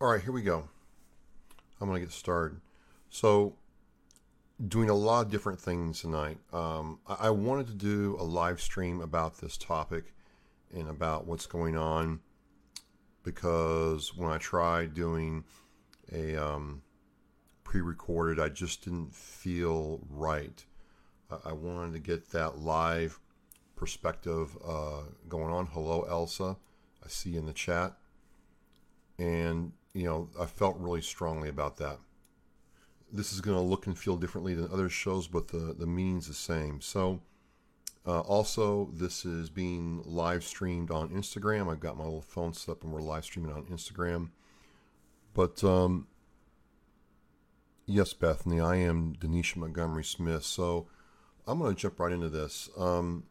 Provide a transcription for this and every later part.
All right, here we go. I'm going to get started. So, doing a lot of different things tonight. Um, I-, I wanted to do a live stream about this topic and about what's going on because when I tried doing a um, pre recorded, I just didn't feel right. I, I wanted to get that live perspective uh, going on. Hello, Elsa. I see you in the chat. And, you know, I felt really strongly about that. This is going to look and feel differently than other shows, but the, the meaning's the same. So, uh, also, this is being live streamed on Instagram. I've got my little phone set up and we're live streaming on Instagram. But um, yes, Bethany, I am Denisha Montgomery Smith. So I'm going to jump right into this. Um,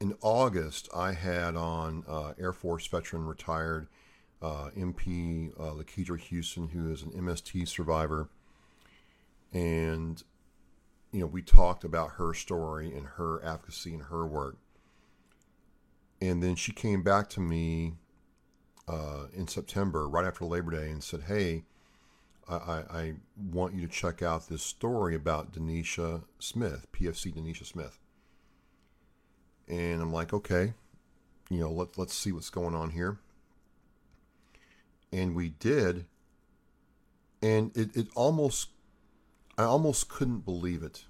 in August, I had on uh, Air Force veteran retired uh, MP uh, Lakedra Houston, who is an MST survivor. And, you know, we talked about her story and her advocacy and her work. And then she came back to me uh, in September, right after Labor Day, and said, Hey, I, I, want you to check out this story about Denisha Smith, PFC Denisha Smith. And I'm like, okay, you know, let, let's see what's going on here. And we did. And it, it almost, I almost couldn't believe it.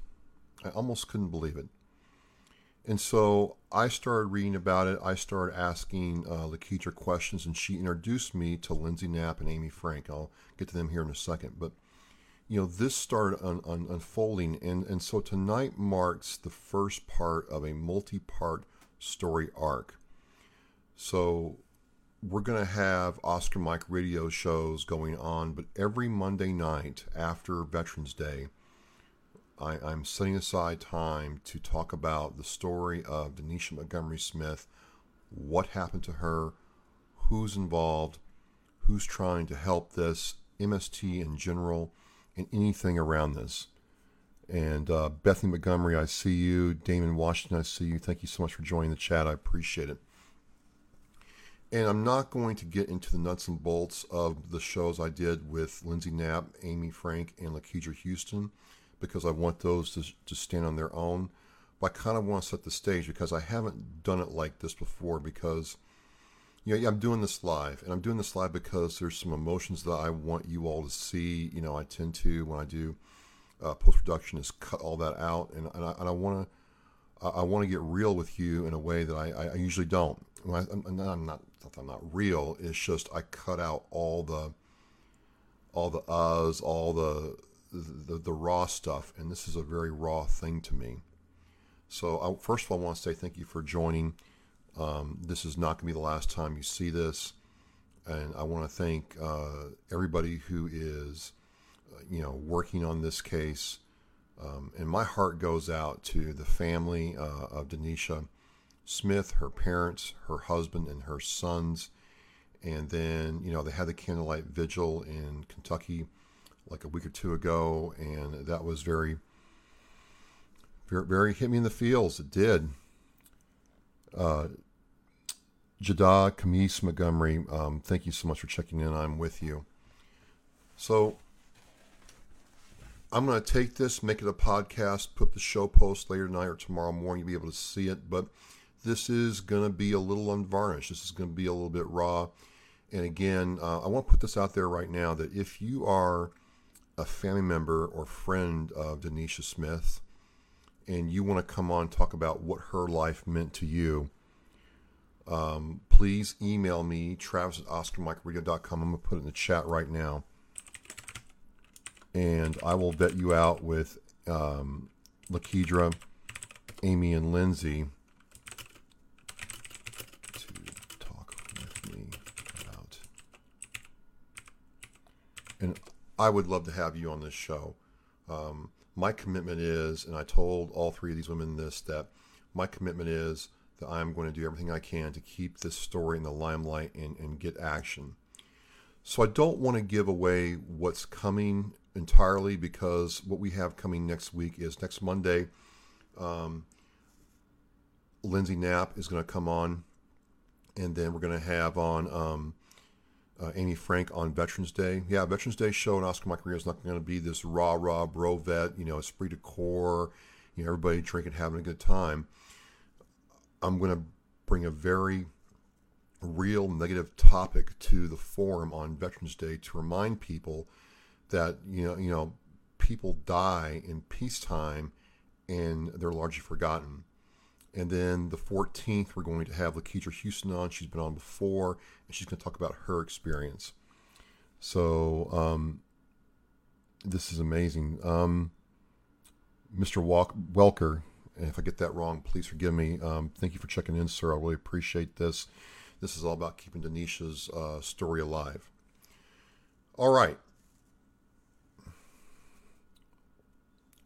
I almost couldn't believe it. And so I started reading about it. I started asking uh, Lakedra questions, and she introduced me to Lindsay Knapp and Amy Frank. I'll get to them here in a second. But, you know, this started un- un- unfolding. And, and so tonight marks the first part of a multi part story arc. So we're going to have Oscar Mike radio shows going on, but every Monday night after Veterans Day, I, am setting aside time to talk about the story of Denisha Montgomery Smith, what happened to her, who's involved, who's trying to help this, MST in general, and anything around this. And uh, Bethany Montgomery, I see you. Damon Washington, I see you. Thank you so much for joining the chat. I appreciate it. And I'm not going to get into the nuts and bolts of the shows I did with Lindsay Knapp, Amy Frank, and Lakedra Houston because I want those to, to stand on their own. But I kind of want to set the stage because I haven't done it like this before because, you know, yeah, I'm doing this live. And I'm doing this live because there's some emotions that I want you all to see. You know, I tend to, when I do uh, post-production, is cut all that out. And, and I, and I want to I want to get real with you in a way that I, I usually don't. I, am not, I'm not real. It's just I cut out all the all the uhs, all the the, the raw stuff, and this is a very raw thing to me. So, I, first of all, I want to say thank you for joining. Um, this is not going to be the last time you see this, and I want to thank uh, everybody who is, uh, you know, working on this case. Um, and my heart goes out to the family uh, of Denisha Smith, her parents, her husband, and her sons. And then, you know, they had the candlelight vigil in Kentucky like a week or two ago, and that was very, very, very hit me in the feels. It did. Uh, Jada Kamis Montgomery, um, thank you so much for checking in. I'm with you. So I'm going to take this, make it a podcast, put the show post later tonight or tomorrow morning. You'll be able to see it. But this is going to be a little unvarnished. This is going to be a little bit raw. And again, uh, I want to put this out there right now that if you are a family member or friend of Denisha Smith and you want to come on and talk about what her life meant to you, um, please email me, travis at oscarmikeradio.com. I'm going to put it in the chat right now. And I will vet you out with um, Lakedra, Amy, and Lindsay to talk with me about. And I would love to have you on this show. Um, my commitment is, and I told all three of these women this, that my commitment is that I'm going to do everything I can to keep this story in the limelight and, and get action. So I don't want to give away what's coming entirely because what we have coming next week is next Monday. Um, Lindsay Knapp is going to come on, and then we're going to have on um, uh, Amy Frank on Veterans Day. Yeah, Veterans Day show and Oscar Mike Radio is not going to be this rah rah bro vet, you know, esprit de corps, you know, everybody drinking, having a good time. I'm going to bring a very real negative topic to the forum on Veterans Day to remind people that you know you know people die in peacetime and they're largely forgotten. And then the 14th, we're going to have Lakedra Houston on. She's been on before, and she's going to talk about her experience. So um, this is amazing. Um, Mr. Walk- Welker, if I get that wrong, please forgive me. Um, thank you for checking in, sir. I really appreciate this. This is all about keeping Denisha's uh, story alive. All right.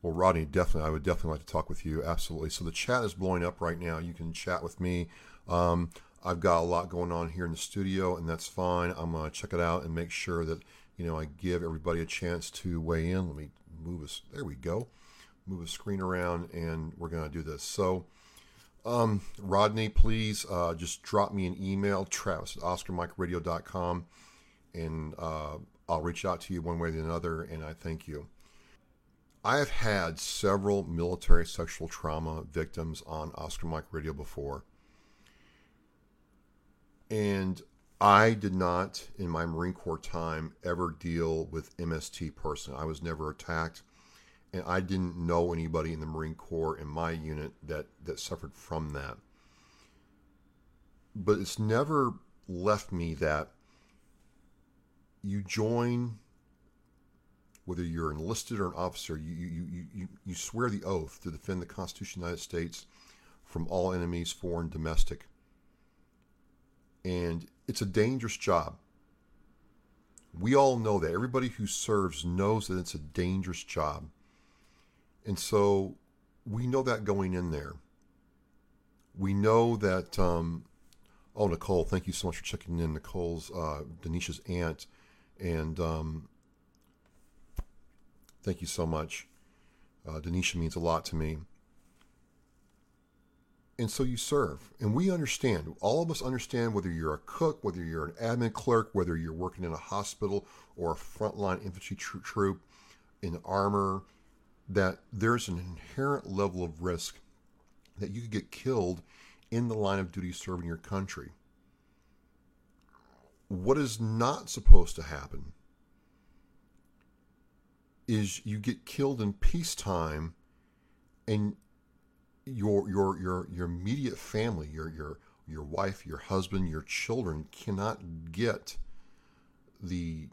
Well, Rodney, definitely, I would definitely like to talk with you. Absolutely. So the chat is blowing up right now. You can chat with me. Um, I've got a lot going on here in the studio, and that's fine. I'm gonna check it out and make sure that you know I give everybody a chance to weigh in. Let me move us. There we go. Move the screen around, and we're gonna do this. So, um, Rodney, please uh, just drop me an email, Travis at OscarMikeRadio.com, and uh, I'll reach out to you one way or another. And I thank you. I have had several military sexual trauma victims on Oscar Mike Radio before. And I did not, in my Marine Corps time, ever deal with MST person. I was never attacked. And I didn't know anybody in the Marine Corps in my unit that, that suffered from that. But it's never left me that you join whether you're enlisted or an officer, you, you, you, you swear the oath to defend the Constitution of the United States from all enemies, foreign, domestic. And it's a dangerous job. We all know that. Everybody who serves knows that it's a dangerous job. And so we know that going in there. We know that, um, oh, Nicole, thank you so much for checking in. Nicole's, uh, Denisha's aunt. And um, Thank you so much. Uh, Denisha means a lot to me. And so you serve. And we understand, all of us understand whether you're a cook, whether you're an admin clerk, whether you're working in a hospital or a frontline infantry tro- troop in armor, that there's an inherent level of risk that you could get killed in the line of duty serving your country. What is not supposed to happen is you get killed in peacetime and your your your your immediate family, your your your wife, your husband, your children cannot get the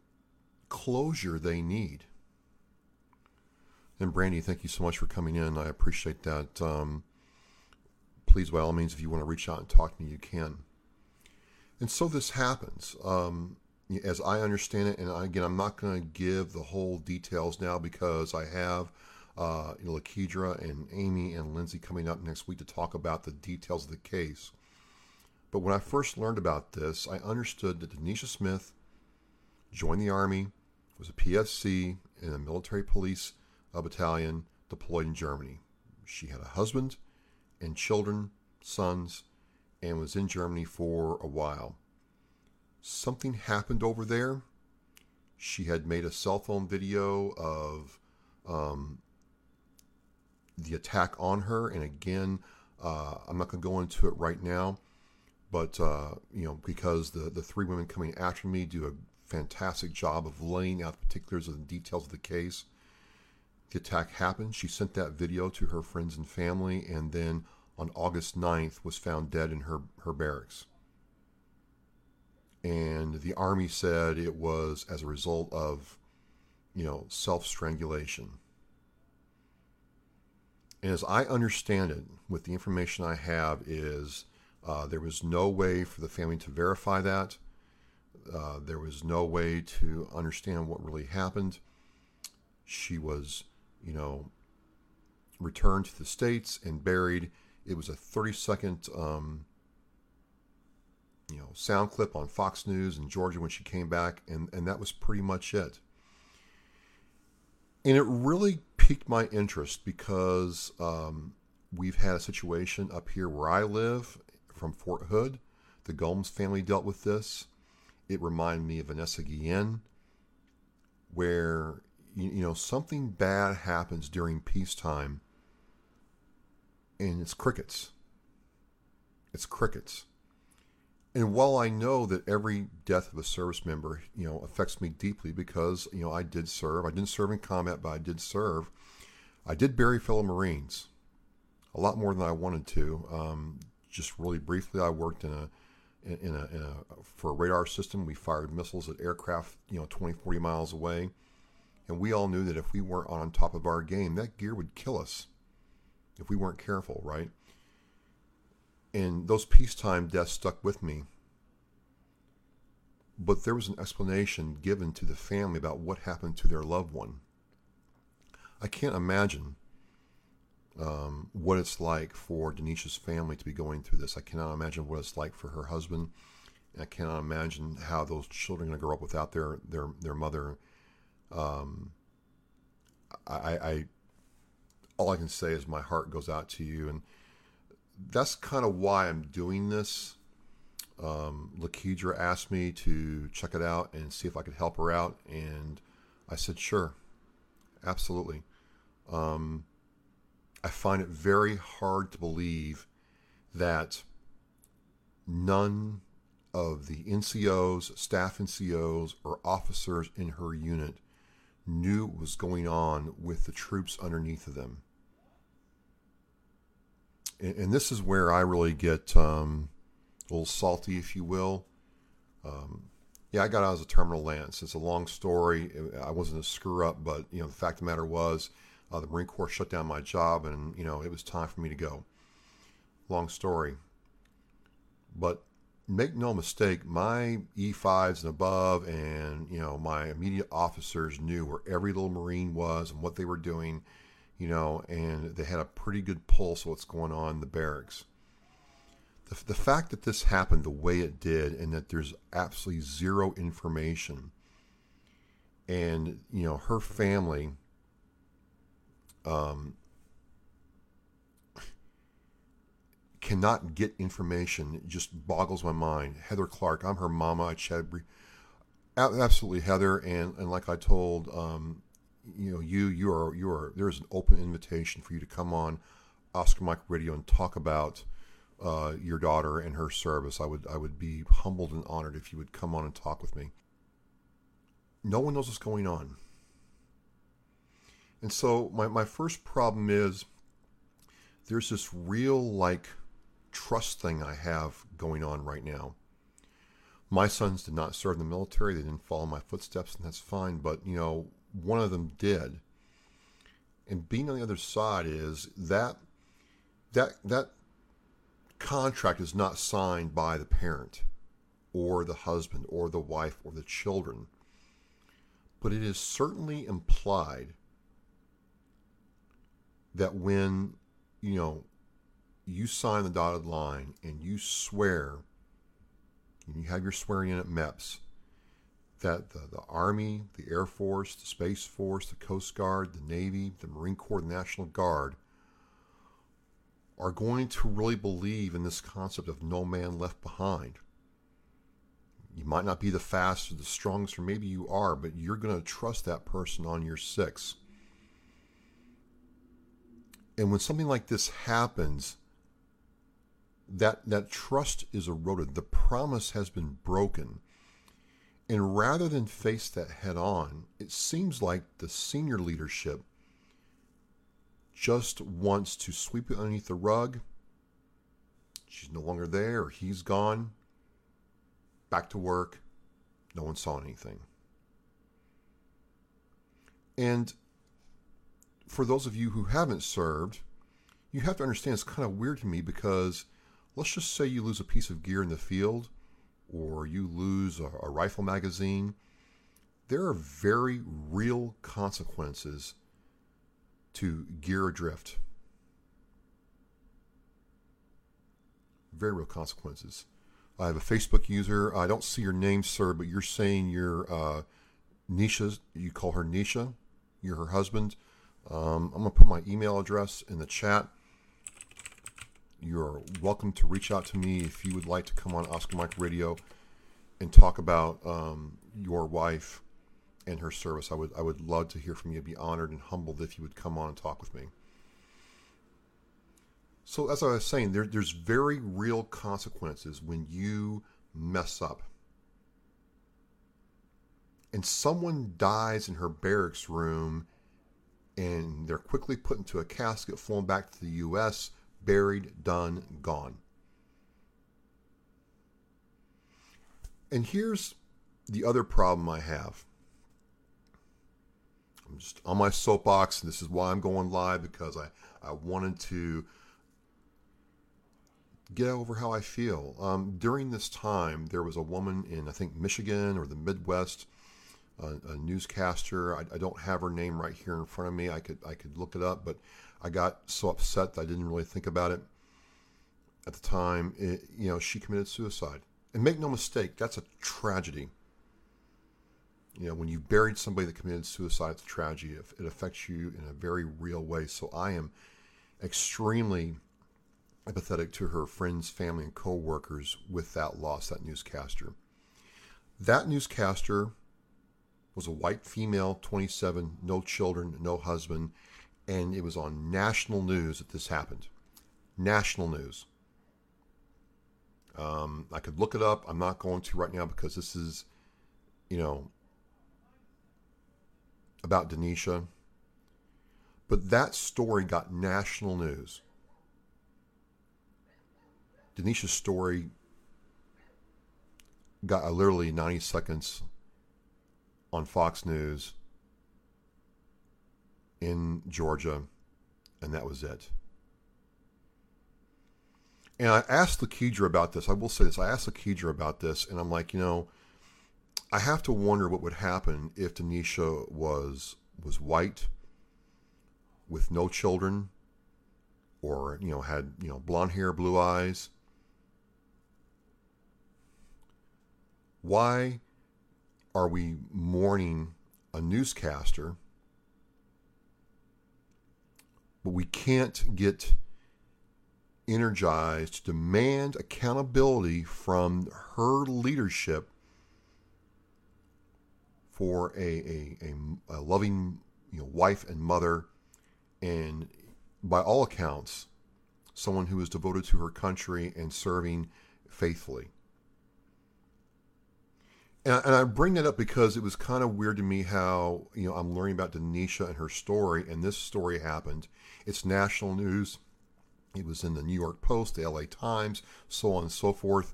closure they need. And Brandy, thank you so much for coming in. I appreciate that. Um, please, by all means, if you want to reach out and talk to me, you can. And so this happens. Um, as I understand it, and again, I'm not going to give the whole details now because I have uh, you know, Lakedra and Amy and Lindsay coming up next week to talk about the details of the case. But when I first learned about this, I understood that Denisha Smith joined the Army, was a PFC in a military police uh, battalion deployed in Germany. She had a husband and children, sons, and was in Germany for a while something happened over there. She had made a cell phone video of um, the attack on her, and again, uh, I'm not going to go into it right now, but uh, you know, because the the three women coming after me do a fantastic job of laying out the particulars of the details of the case. The attack happened. She sent that video to her friends and family, and then on August 9th was found dead in her, her barracks and the army said it was as a result of, you know, self strangulation. And as I understand it, with the information I have, is uh, there was no way for the family to verify that. Uh, there was no way to understand what really happened. She was, you know, returned to the States and buried. It was a 30 second um, you know sound clip on Fox News in Georgia when she came back, and and that was pretty much it. And it really piqued my interest because um, we've had a situation up here where I live from Fort Hood. The Gomes family dealt with this, It reminded me of Vanessa Guillen, where you, you know something bad happens during peacetime, and it's crickets. It's crickets. And while I know that every death of a service member, you know, affects me deeply because, you know, I did serve. I didn't serve in combat, but I did serve. I did bury fellow Marines a lot more than I wanted to. Um, just really briefly, I worked in a in a, in a for a radar system. We fired missiles at aircraft, you know, 20, 40 miles away, and we all knew that if we weren't on top of our game, that gear would kill us if we weren't careful, right? And those peacetime deaths stuck with me. But there was an explanation given to the family about what happened to their loved one. I can't imagine um, what it's like for Denisha's family to be going through this. I cannot imagine what it's like for her husband. I cannot imagine how those children are going to grow up without their their their mother. Um, I, I all I can say is my heart goes out to you, and that's kind of why I'm doing this. Um, asked me to check it out and see if I could help her out, and I said sure, absolutely. Um, I find it very hard to believe that none of the NCOs, staff NCOs, or officers in her unit knew what was going on with the troops underneath of them. And, this is where I really get um, a little salty, if you will. Um, yeah, I got out as a terminal lance. It's a long story. I wasn't a screw up, but you know the fact of the matter was uh, the Marine Corps shut down my job, and you know it was time for me to go. Long story, but make no mistake, my E5s and above, and you know my immediate officers knew where every little Marine was and what they were doing, you know, and they had a pretty good pulse of what's going on in the barracks. The, the fact that this happened the way it did, and that there's absolutely zero information, and you know her family um, cannot get information. It just boggles my mind. Heather Clark, I'm her mama. I chatted absolutely Heather, and and like I told um, you know you you are you are there is an open invitation for you to come on Oscar Mike Radio and talk about uh, your daughter and her service. I would I would be humbled and honored if you would come on and talk with me. No one knows what's going on. And so my, my first problem is there's this real like trust thing I have going on right now. My sons did not serve in the military. They didn't follow my footsteps, and that's fine. But, you know, one of them did. And being on the other side is that that that contract is not signed by the parent or the husband or the wife or the children. But it is certainly implied that when you know you sign the dotted line and you swear and you have your swearing in at MEPS that the, the Army, the Air Force, the Space Force, the Coast Guard, the Navy, the Marine Corps, the National Guard are going to really believe in this concept of no man left behind. You might not be the fastest or the strongest, or maybe you are, but you're going to trust that person on your six. And when something like this happens, that that trust is eroded. The promise has been broken. And rather than face that head on, it seems like the senior leadership just wants to sweep it underneath the rug. She's no longer there, or he's gone. Back to work. No one saw anything. And for those of you who haven't served, you have to understand it's kind of weird to me because let's just say you lose a piece of gear in the field or you lose a, a rifle magazine. There are very real consequences to gear adrift. Very real consequences. I have a Facebook user. I don't see your name, sir, but you're saying you're uh, Nisha. You call her Nisha. You're her husband. Um, I'm going to put my email address in the chat. You're welcome to reach out to me if you would like to come on Oscar Mike Radio and talk about um, your wife and her service. I would I would love to hear from you. I'd be honored and humbled if you would come on and talk with me. So as I was saying, there, there's very real consequences when you mess up. And someone dies in her barracks room and they're quickly put into a casket, flown back to the U.S., buried, done, gone. And here's the other problem I have. I'm just on my soapbox, and this is why I'm going live because I, I wanted to get over how I feel. Um, during this time, there was a woman in, I think, Michigan or the Midwest, a, a newscaster. I, I, don't have her name right here in front of me. I could I could look it up, but I got so upset that I didn't really think about it at the time. It, you know, she committed suicide. And make no mistake, that's a tragedy. You know, when you've buried somebody that committed suicide, it's a tragedy. It affects you in a very real way. So I am extremely empathetic to her friends, family, and co-workers with that loss, that newscaster. That newscaster was a white female, 27, no children, no husband, and it was on national news that this happened. National news. Um, I could look it up. I'm not going to right now because this is, you know, about Denisha. But that story got national news. Denisha's story got literally 90 seconds on Fox News in Georgia, and that was it. And I asked Lakedra about this. I will say this. I asked Lakedra about this, and I'm like, you know, I have to wonder what would happen if Denisha was was white, with no children, or you know had you know blonde hair, blue eyes, Why are we mourning a newscaster, but we can't get energized to demand accountability from her leadership for a, a, a, a loving you know, wife and mother, and by all accounts, someone who is devoted to her country and serving faithfully. And and I bring that up because it was kind of weird to me how, you know, I'm learning about Denisha and her story, and this story happened. It's national news. It was in the New York Post, the LA Times, so on and so forth.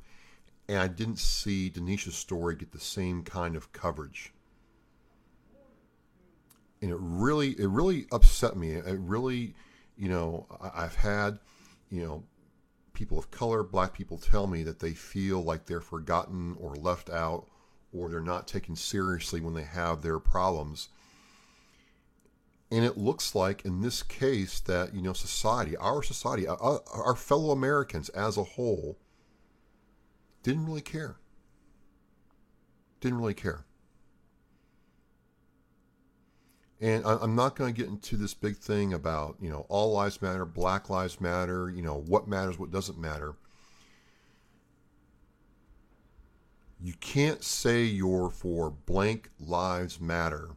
And I didn't see Denisha's story get the same kind of coverage. And it really, it really upset me. It really, you know, I've had, you know, people of color, black people tell me that they feel like they're forgotten or left out or they're not taken seriously when they have their problems. And it looks like in this case that, you know, society, our society, uh, uh, our fellow Americans as a whole, didn't really care. Didn't really care. And I'm not going to get into this big thing about, you know, all lives matter, black lives matter, you know, what matters, what doesn't matter. You can't say you're for blank lives matter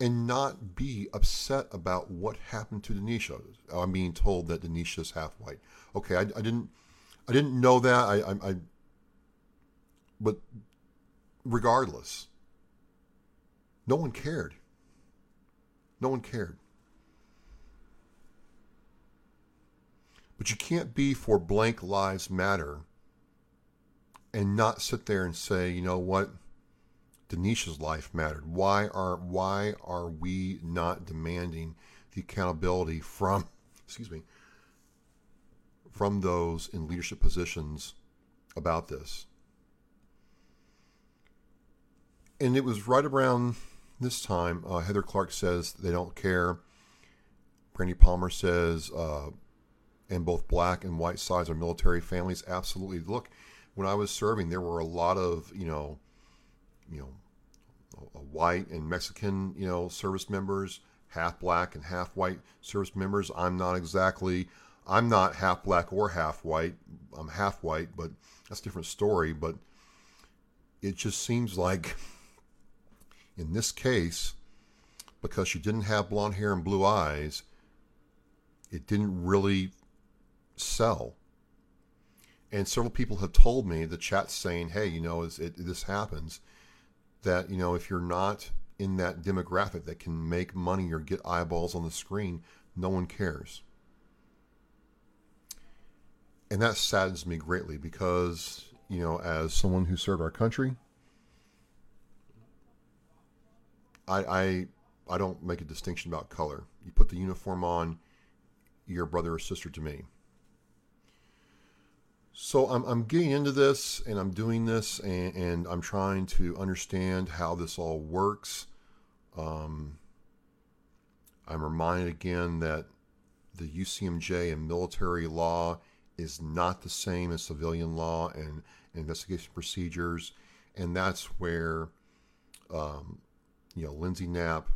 and not be upset about what happened to Denisha. I'm being told that Denisha's half white. Okay, I, I didn't, I didn't know that. I, I, I, but regardless, no one cared. No one cared. But you can't be for blank lives matter and not sit there and say, you know what, Denisha's life mattered. Why are why are we not demanding the accountability from excuse me from those in leadership positions about this? And it was right around this time. Uh, Heather Clark says they don't care. Brandy Palmer says uh, and both black and white sides of military families absolutely look when i was serving there were a lot of you know you know white and mexican you know service members half black and half white service members i'm not exactly I'm not half black or half white. I'm half white, but that's a different story. But it just seems like in this case, because she didn't have blonde hair and blue eyes, it didn't really sell. And several people have told me, the chat saying, hey, you know, it, this happens, that, you know, if you're not in that demographic that can make money or get eyeballs on the screen, no one cares. And that saddens me greatly because, you know, as someone who served our country, I, I I don't make a distinction about color. You put the uniform on, you're brother or sister to me. So I'm, I'm getting into this and I'm doing this and, and I'm trying to understand how this all works. Um, I'm reminded again that the UCMJ and military law is not the same as civilian law and investigation procedures. And that's where, um, you know, Lindsay Knapp,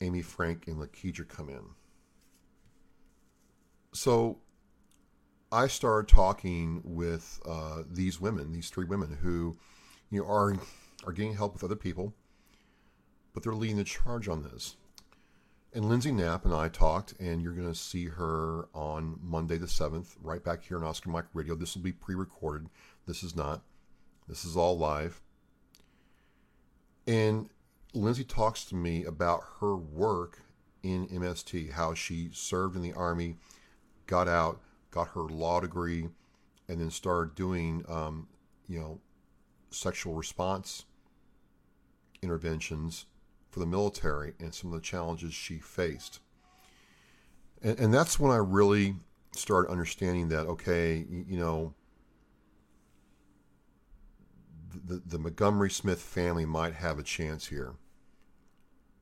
Amy Frank, and Lakedra come in. So I started talking with uh, these women, these three women who, you know, are are getting help with other people, but they're leading the charge on this. And Lindsay Knapp and I talked, and you're going to see her on Monday the 7th, right back here on Oscar Mike Radio. This will be pre recorded. This is not. This is all live. And Lindsay talks to me about her work in MST, how she served in the Army, got out, got her law degree, and then started doing, um, you know, sexual response interventions for the military and some of the challenges she faced. And, and that's when I really started understanding that, okay, you, you know, the, the Montgomery Smith family might have a chance here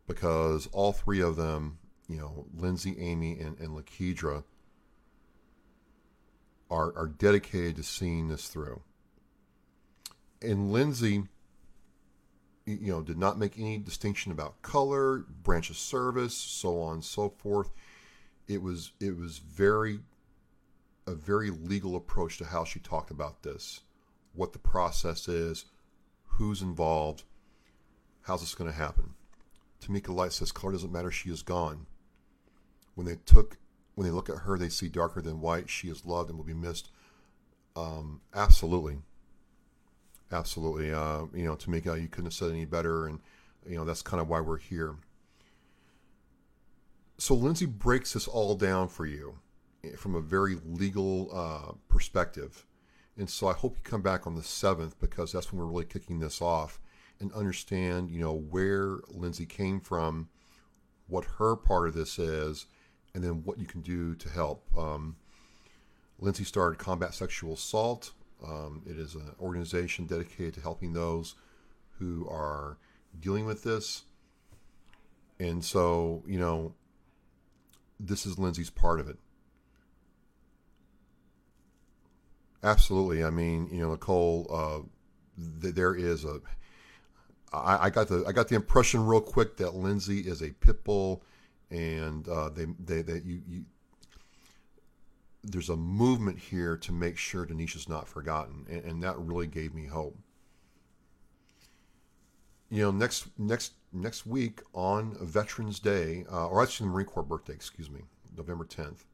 because all three of them, you know, Lindsay, Amy, and, and Lakedra, are, are dedicated to seeing this through. And Lindsay, you know, did not make any distinction about color, branch of service, so on and so forth. It was it was very a very legal approach to how she talked about this, what the process is, who's involved, how's this going to happen. Tamika Light says color doesn't matter, she is gone. When they took when they look at her, they see darker than white. She is loved and will be missed. Um, absolutely, absolutely. Uh, you know, Tamika, you couldn't have said any better, and you know that's kind of why we're here. So Lindsay breaks this all down for you eh, from a very legal uh, perspective, and so I hope you come back on the seventh because that's when we're really kicking this off and understand, you know, where Lindsay came from, what her part of this is, and then what you can do to help. Um, Lindsay started Combat Sexual Assault. Um, it is an organization dedicated to helping those who are dealing with this. And so, you know, this is Lindsay's part of it. Absolutely. I mean, you know, Nicole, uh, th- there is a. I, I got the I got the impression real quick that Lindsay is a pit bull and uh, they they that you, you there's a movement here to make sure Denisha's not forgotten, and, and that really gave me hope. You know, next next next week on Veterans Day, uh, or actually the Marine Corps birthday, excuse me, November 10th.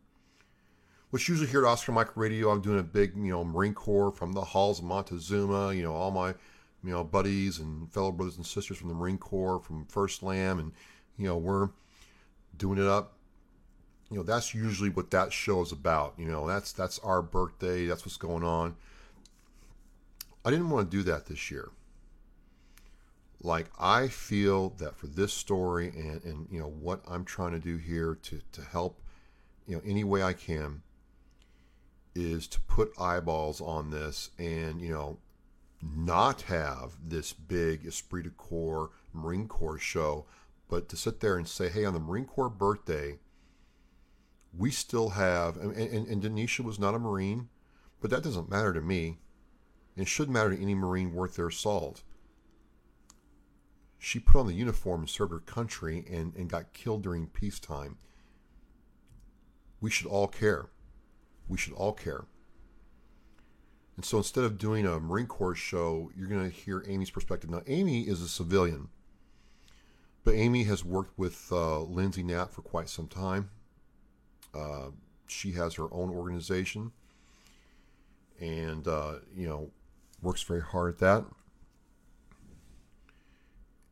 Which usually here at Oscar Mike Radio, I'm doing a big, you know, Marine Corps from the halls of Montezuma. You know, all my, you know, buddies and fellow brothers and sisters from the Marine Corps, from First LAAM, and you know, we're doing it up. You know, that's usually what that show is about. You know, that's that's our birthday. That's what's going on. I didn't want to do that this year. Like I feel that for this story and and you know what I'm trying to do here to to help, you know, any way I can, is to put eyeballs on this and you know not have this big esprit de corps Marine Corps show but to sit there and say, hey, on the Marine Corps birthday, we still have, and, and, and Denisha was not a Marine, but that doesn't matter to me. It shouldn't matter to any Marine worth their salt. She put on the uniform and served her country and, and got killed during peacetime. we should all care. We should all care. And so instead of doing a Marine Corps show, you're going to hear Amy's perspective. Now, Amy is a civilian, but Amy has worked with uh, Lindsay Knapp for quite some time. Uh, she has her own organization and, uh, you know, works very hard at that.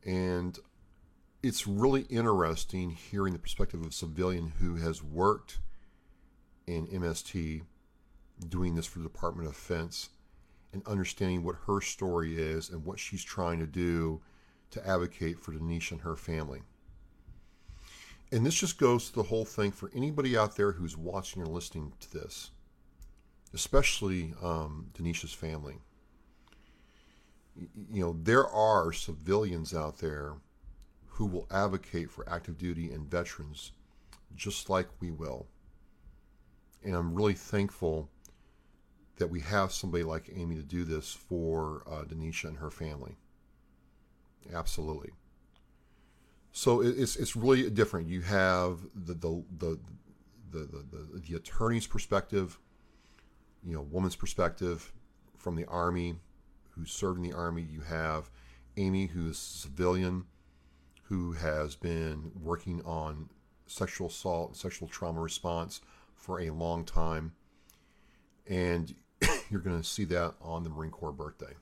And it's really interesting hearing the perspective of a civilian who has worked in MST doing this for the Department of Defense and understanding what her story is and what she's trying to do to advocate for Denisha and her family. And this just goes to the whole thing for anybody out there who's watching or listening to this, especially um, Denisha's family. You know, there are civilians out there who will advocate for active duty and veterans just like we will. And I'm really thankful that we have somebody like Amy to do this for uh, Denisha and her family. Absolutely. So it's it's really different. You have the the the the, the, the, the attorney's perspective, you know, woman's perspective from the army, who served in the army. You have Amy, who is a civilian, who has been working on sexual assault and sexual trauma response for a long time. And you're going to see that on the Marine Corps birthday.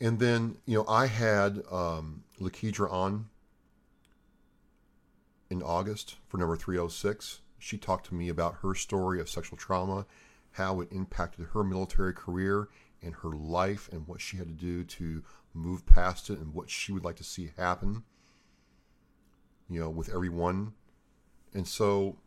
And then, you know, I had um, Lakedra on in August for number 306. She talked to me about her story of sexual trauma, how it impacted her military career and her life, and what she had to do to move past it, and what she would like to see happen, you know, with everyone. And so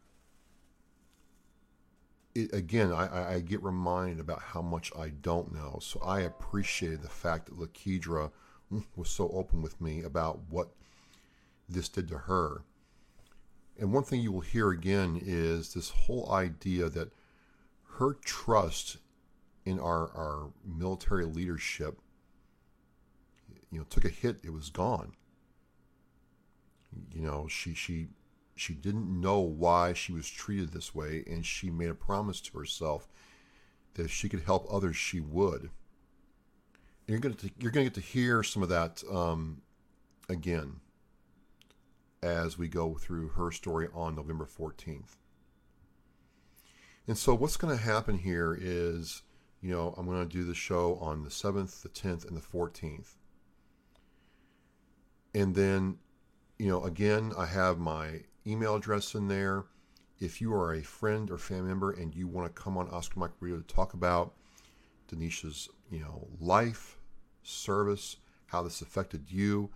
it, again, I, I, get reminded about how much I don't know. So I appreciated the fact that Lakedra mm, was so open with me about what this did to her. And one thing you will hear again is this whole idea that her trust in our, our military leadership, you know, took a hit. It was gone. You know, she she she didn't know why she was treated this way, and she made a promise to herself that if she could help others, she would. And you're going to you're going to get to hear some of that um, again as we go through her story on November 14th. And so, what's going to happen here is, you know, I'm going to do the show on the 7th, the 10th, and the 14th. And then, you know, again, I have my email address in there. If you are a friend or family member and you want to come on Oscar Mike Radio to talk about Denisha's, you know, life, service, how this affected you,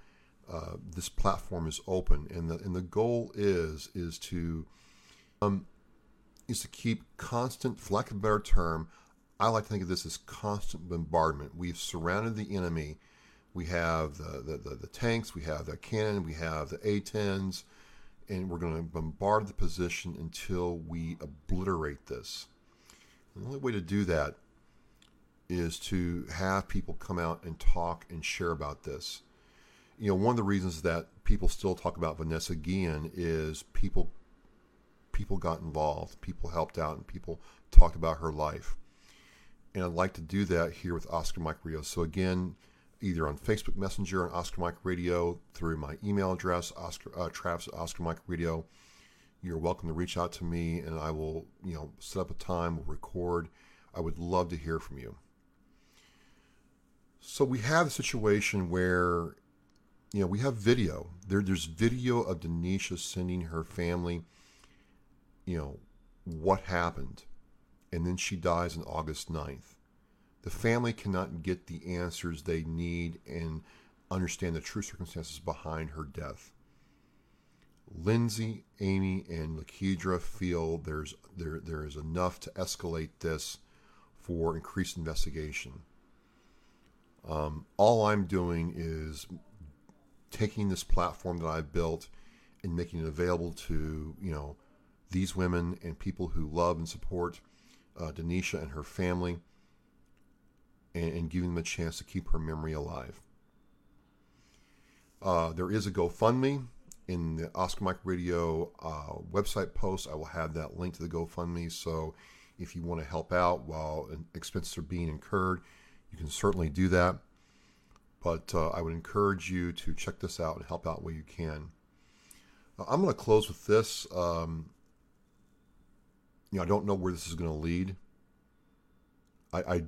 uh, this platform is open, and the and the goal is is to um, is to keep constant, for lack of a better term, I like to think of this as constant bombardment. We've surrounded the enemy. We have the, the, the, the tanks, we have the cannon, we have the A-10s, and we're going to bombard the position until we obliterate this. And the only way to do that is to have people come out and talk and share about this. You know, one of the reasons that people still talk about Vanessa Guillen is people people got involved, people helped out, and people talked about her life. And I'd like to do that here with Oscar Mike Radio. So again, either on Facebook Messenger on Oscar Mike Radio through my email address, Oscar uh, Travis Oscar Mike Radio. You're welcome to reach out to me, and I will, you know, set up a time, record. I would love to hear from you. So we have a situation where, you know, we have video. There, there's video of Denisha sending her family, you know, what happened, and then she dies on August 9th the family cannot get the answers they need and understand the true circumstances behind her death. Lindsay, Amy, and Lakedra feel there's there there is enough to escalate this for increased investigation. Um, all I'm doing is taking this platform that I've built and making it available to you know these women and people who love and support uh, Denisha and her family and, and giving them a chance to keep her memory alive. Uh, there is a GoFundMe. in the Oscar Mike Radio uh, website post, I will have that link to the GoFundMe. So if you want to help out while expenses are being incurred, you can certainly do that. But uh, I would encourage you to check this out and help out where you can. Uh, I'm going to close with this. Um, you know, I don't know where this is going to lead. I, I,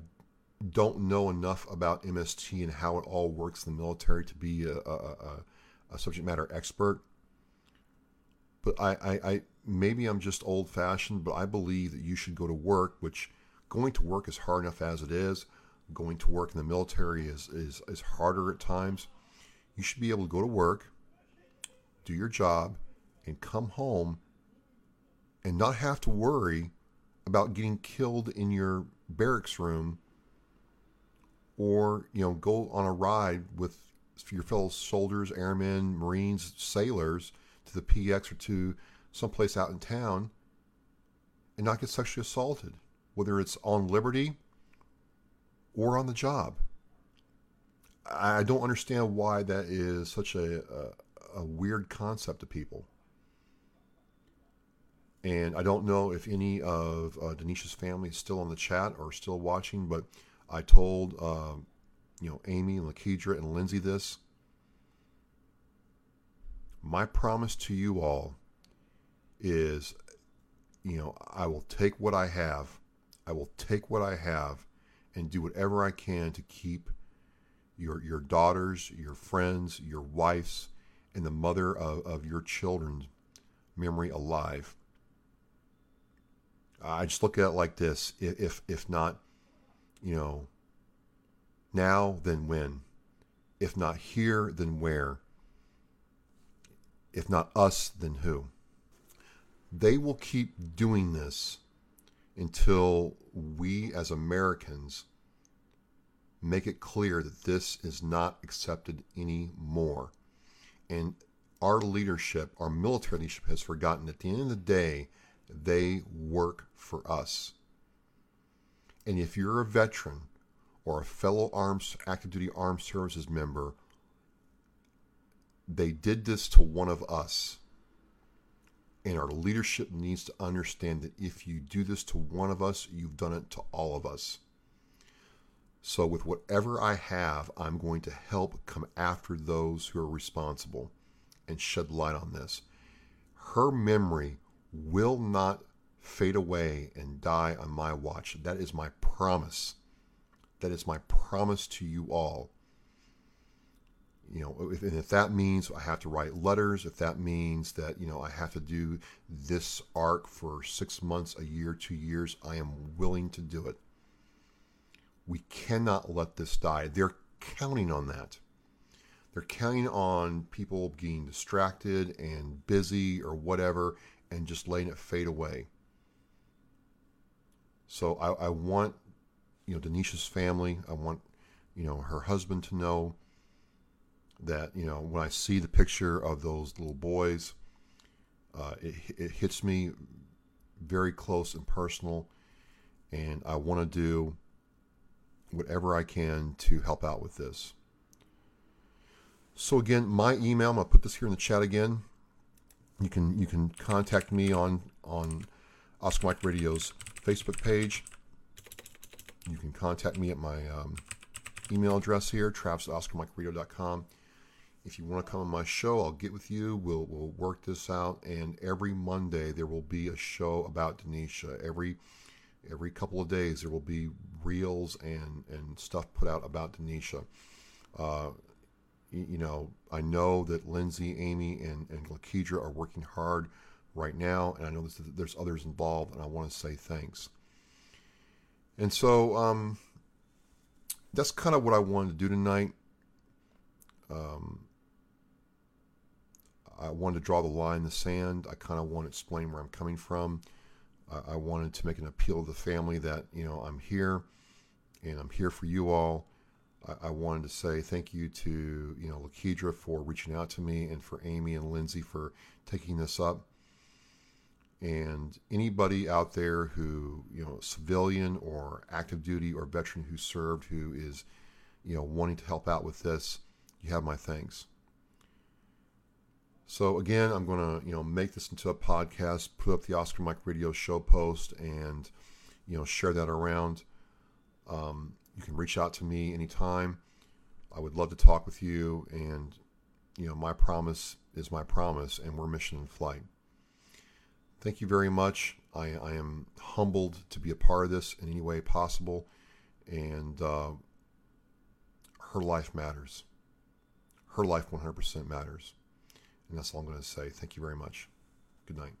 don't know enough about MST and how it all works in the military to be a, a, a, subject matter expert. But I, I, I maybe I'm just old fashioned, but I believe that you should go to work, which going to work is hard enough as it is. Going to work in the military is, is, is harder at times. You should be able to go to work, do your job, and come home and not have to worry about getting killed in your barracks room or you know go on a ride with your fellow soldiers airmen marines sailors to the px or to someplace out in town and not get sexually assaulted whether it's on liberty or on the job. I don't understand why that is such a, a, a weird concept to people. And I don't know if any of uh, Denisha's family is still on the chat or still watching, but I told uh, you know Amy and Lakedra and Lindsay this. My promise to you all is, you know, I will take what I have. I will take what I have and do whatever I can to keep your your daughters, your friends, your wives, and the mother of, of your children's memory alive. I just look at it like this: if if not, you know, now then when? If not here, then where? If not us, then who? They will keep doing this until we as Americans make it clear that this is not accepted anymore. And our leadership, our military leadership, has forgotten at the end of the day, they work for us. And if you're a veteran or a fellow arms active duty armed services member, they did this to one of us. And our leadership needs to understand that if you do this to one of us, you've done it to all of us. So, with whatever I have, I'm going to help come after those who are responsible and shed light on this. Her memory will not fade away and die on my watch. That is my promise. That is my promise to you all. You know, if, and if that means I have to write letters, if that means that, you know, I have to do this arc for six months, a year, two years, I am willing to do it. We cannot let this die. They're counting on that. They're counting on people being distracted and busy or whatever and just letting it fade away. So I, I want, you know, Denisha's family, I want, you know, her husband to know that, you know, when I see the picture of those little boys, uh, it, it hits me very close and personal. And I want to do whatever I can to help out with this. So again, my email, I'm to put this here in the chat again. You can you can contact me on on Oscar Mike Radio's Facebook page. You can contact me at my um, email address here, travis. If you want to come on my show, I'll get with you. We'll, we'll work this out. And every Monday, there will be a show about Denisha. Every every couple of days, there will be reels and, and stuff put out about Denisha. Uh, you know, I know that Lindsay, Amy, and, and Lakedra are working hard right now, and I know there's, others involved, and I want to say thanks. And so um, that's kind of what I wanted to do tonight. Um, I wanted to draw the line in the sand. I kind of want to explain where I'm coming from. I, I wanted to make an appeal to the family that, you know, I'm here and I'm here for you all. I, I wanted to say thank you to, you know, Lakedra for reaching out to me and for Amy and Lindsay for taking this up and anybody out there who you know civilian or active duty or veteran who served who is you know wanting to help out with this you have my thanks So again, I'm going to you know make this into a podcast, put up the Oscar Mike Radio Show post, and you know share that around. Um, you can reach out to me anytime. I would love to talk with you, and you know my promise is my promise, and we're mission in flight. Thank you very much. I, I am humbled to be a part of this in any way possible, and uh, her life matters. Her life 100% matters. And that's all I'm going to say. Thank you very much. Good night.